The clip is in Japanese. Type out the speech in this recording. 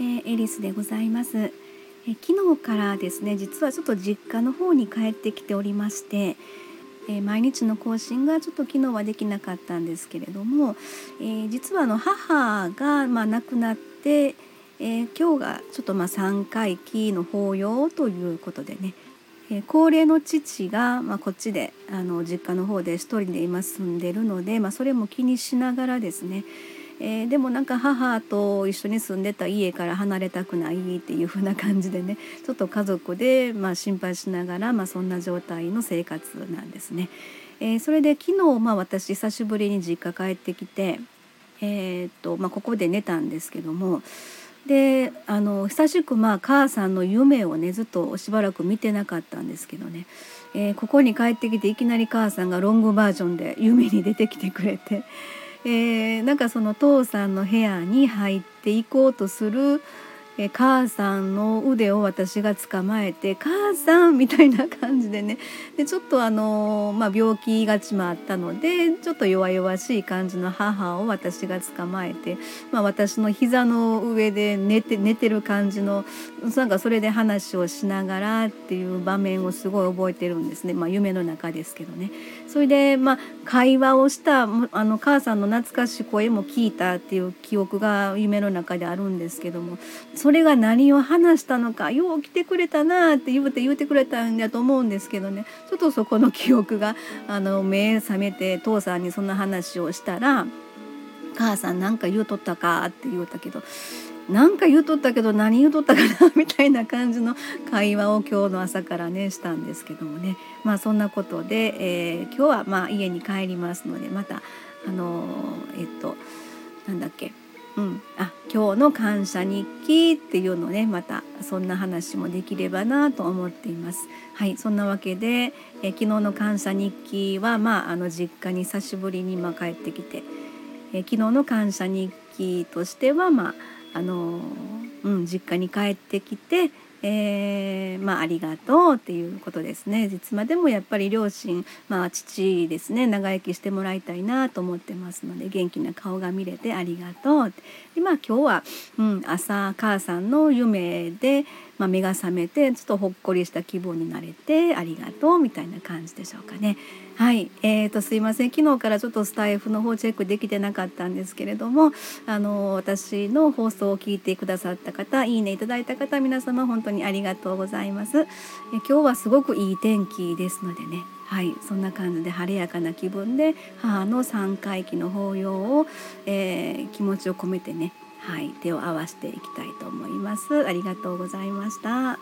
えー、エリスでございます、えー、昨日からですね実はちょっと実家の方に帰ってきておりまして、えー、毎日の更新がちょっと昨日はできなかったんですけれども、え実はあの母がまあ亡くなって、え今日がちょっとまあ3回忌の法要ということでねえ高齢の父が、まあ、こっちであの実家の方で一人で今住んでるので、まあ、それも気にしながらですねえー、でもなんか母と一緒に住んでた家から離れたくないっていう風な感じでね ちょっと家族でまあ心配しながら、まあ、そんな状態の生活なんですね。えー、それで昨日、まあ、私久しぶりに実家帰ってきて、えー、っとまあ、ここで寝たんですけどもであの久しくまあ母さんの夢をねずっとしばらく見てなかったんですけどね、えー、ここに帰ってきていきなり母さんがロングバージョンで夢に出てきてくれてえー、なんかその父さんの部屋に入っていこうとするえ母さんの腕を私が捕まえて「母さん!」みたいな感じでねでちょっとあの、まあ、病気がちもあったのでちょっと弱々しい感じの母を私が捕まえて、まあ、私の膝の上で寝て寝てる感じのなんかそれで話をしながらっていう場面をすごい覚えてるんですね、まあ、夢の中ですけどね。それで、まあ、会話をしたあの母さんの懐かしい声も聞いたっていう記憶が夢の中であるんですけどもそそれが何を話したのかよう来てくれたなって言うて言うてくれたんだと思うんですけどねちょっとそこの記憶があの目覚めて父さんにそんな話をしたら「母さん何か言うとったか?」って言うたけどなんか言うとったけど何言うとったかなみたいな感じの会話を今日の朝からねしたんですけどもねまあそんなことで、えー、今日はまあ家に帰りますのでまたあのー、えっとなんだっけうん、あ今日の感謝日記っていうのねまたそんな話もできればなと思っています。はいそんなわけでえ昨日の感謝日記は、まあ、あの実家に久しぶりにま帰ってきてえ昨日の感謝日記としては、まああのうん、実家に帰ってきてえー、まあ、ありがとうっていうことですね。いつまでもやっぱり両親、まあ、父ですね。長生きしてもらいたいなと思ってますので元気な顔が見れてありがとうで、まあ、今日は、うん、朝母さんの夢で、まあ、目が覚めてちょっとほっこりした気分になれてありがとうみたいな感じでしょうかね。はい、えーと、すいません昨日からちょっとスタイフの方チェックできてなかったんですけれどもあの私の放送を聞いてくださった方いいねいただいた方皆様本当にありがとうございます。え今日はすごくいい天気ですのでねはいそんな感じで晴れやかな気分で母の三回忌の法要を、えー、気持ちを込めてねはい手を合わせていきたいと思います。ありがとうございました。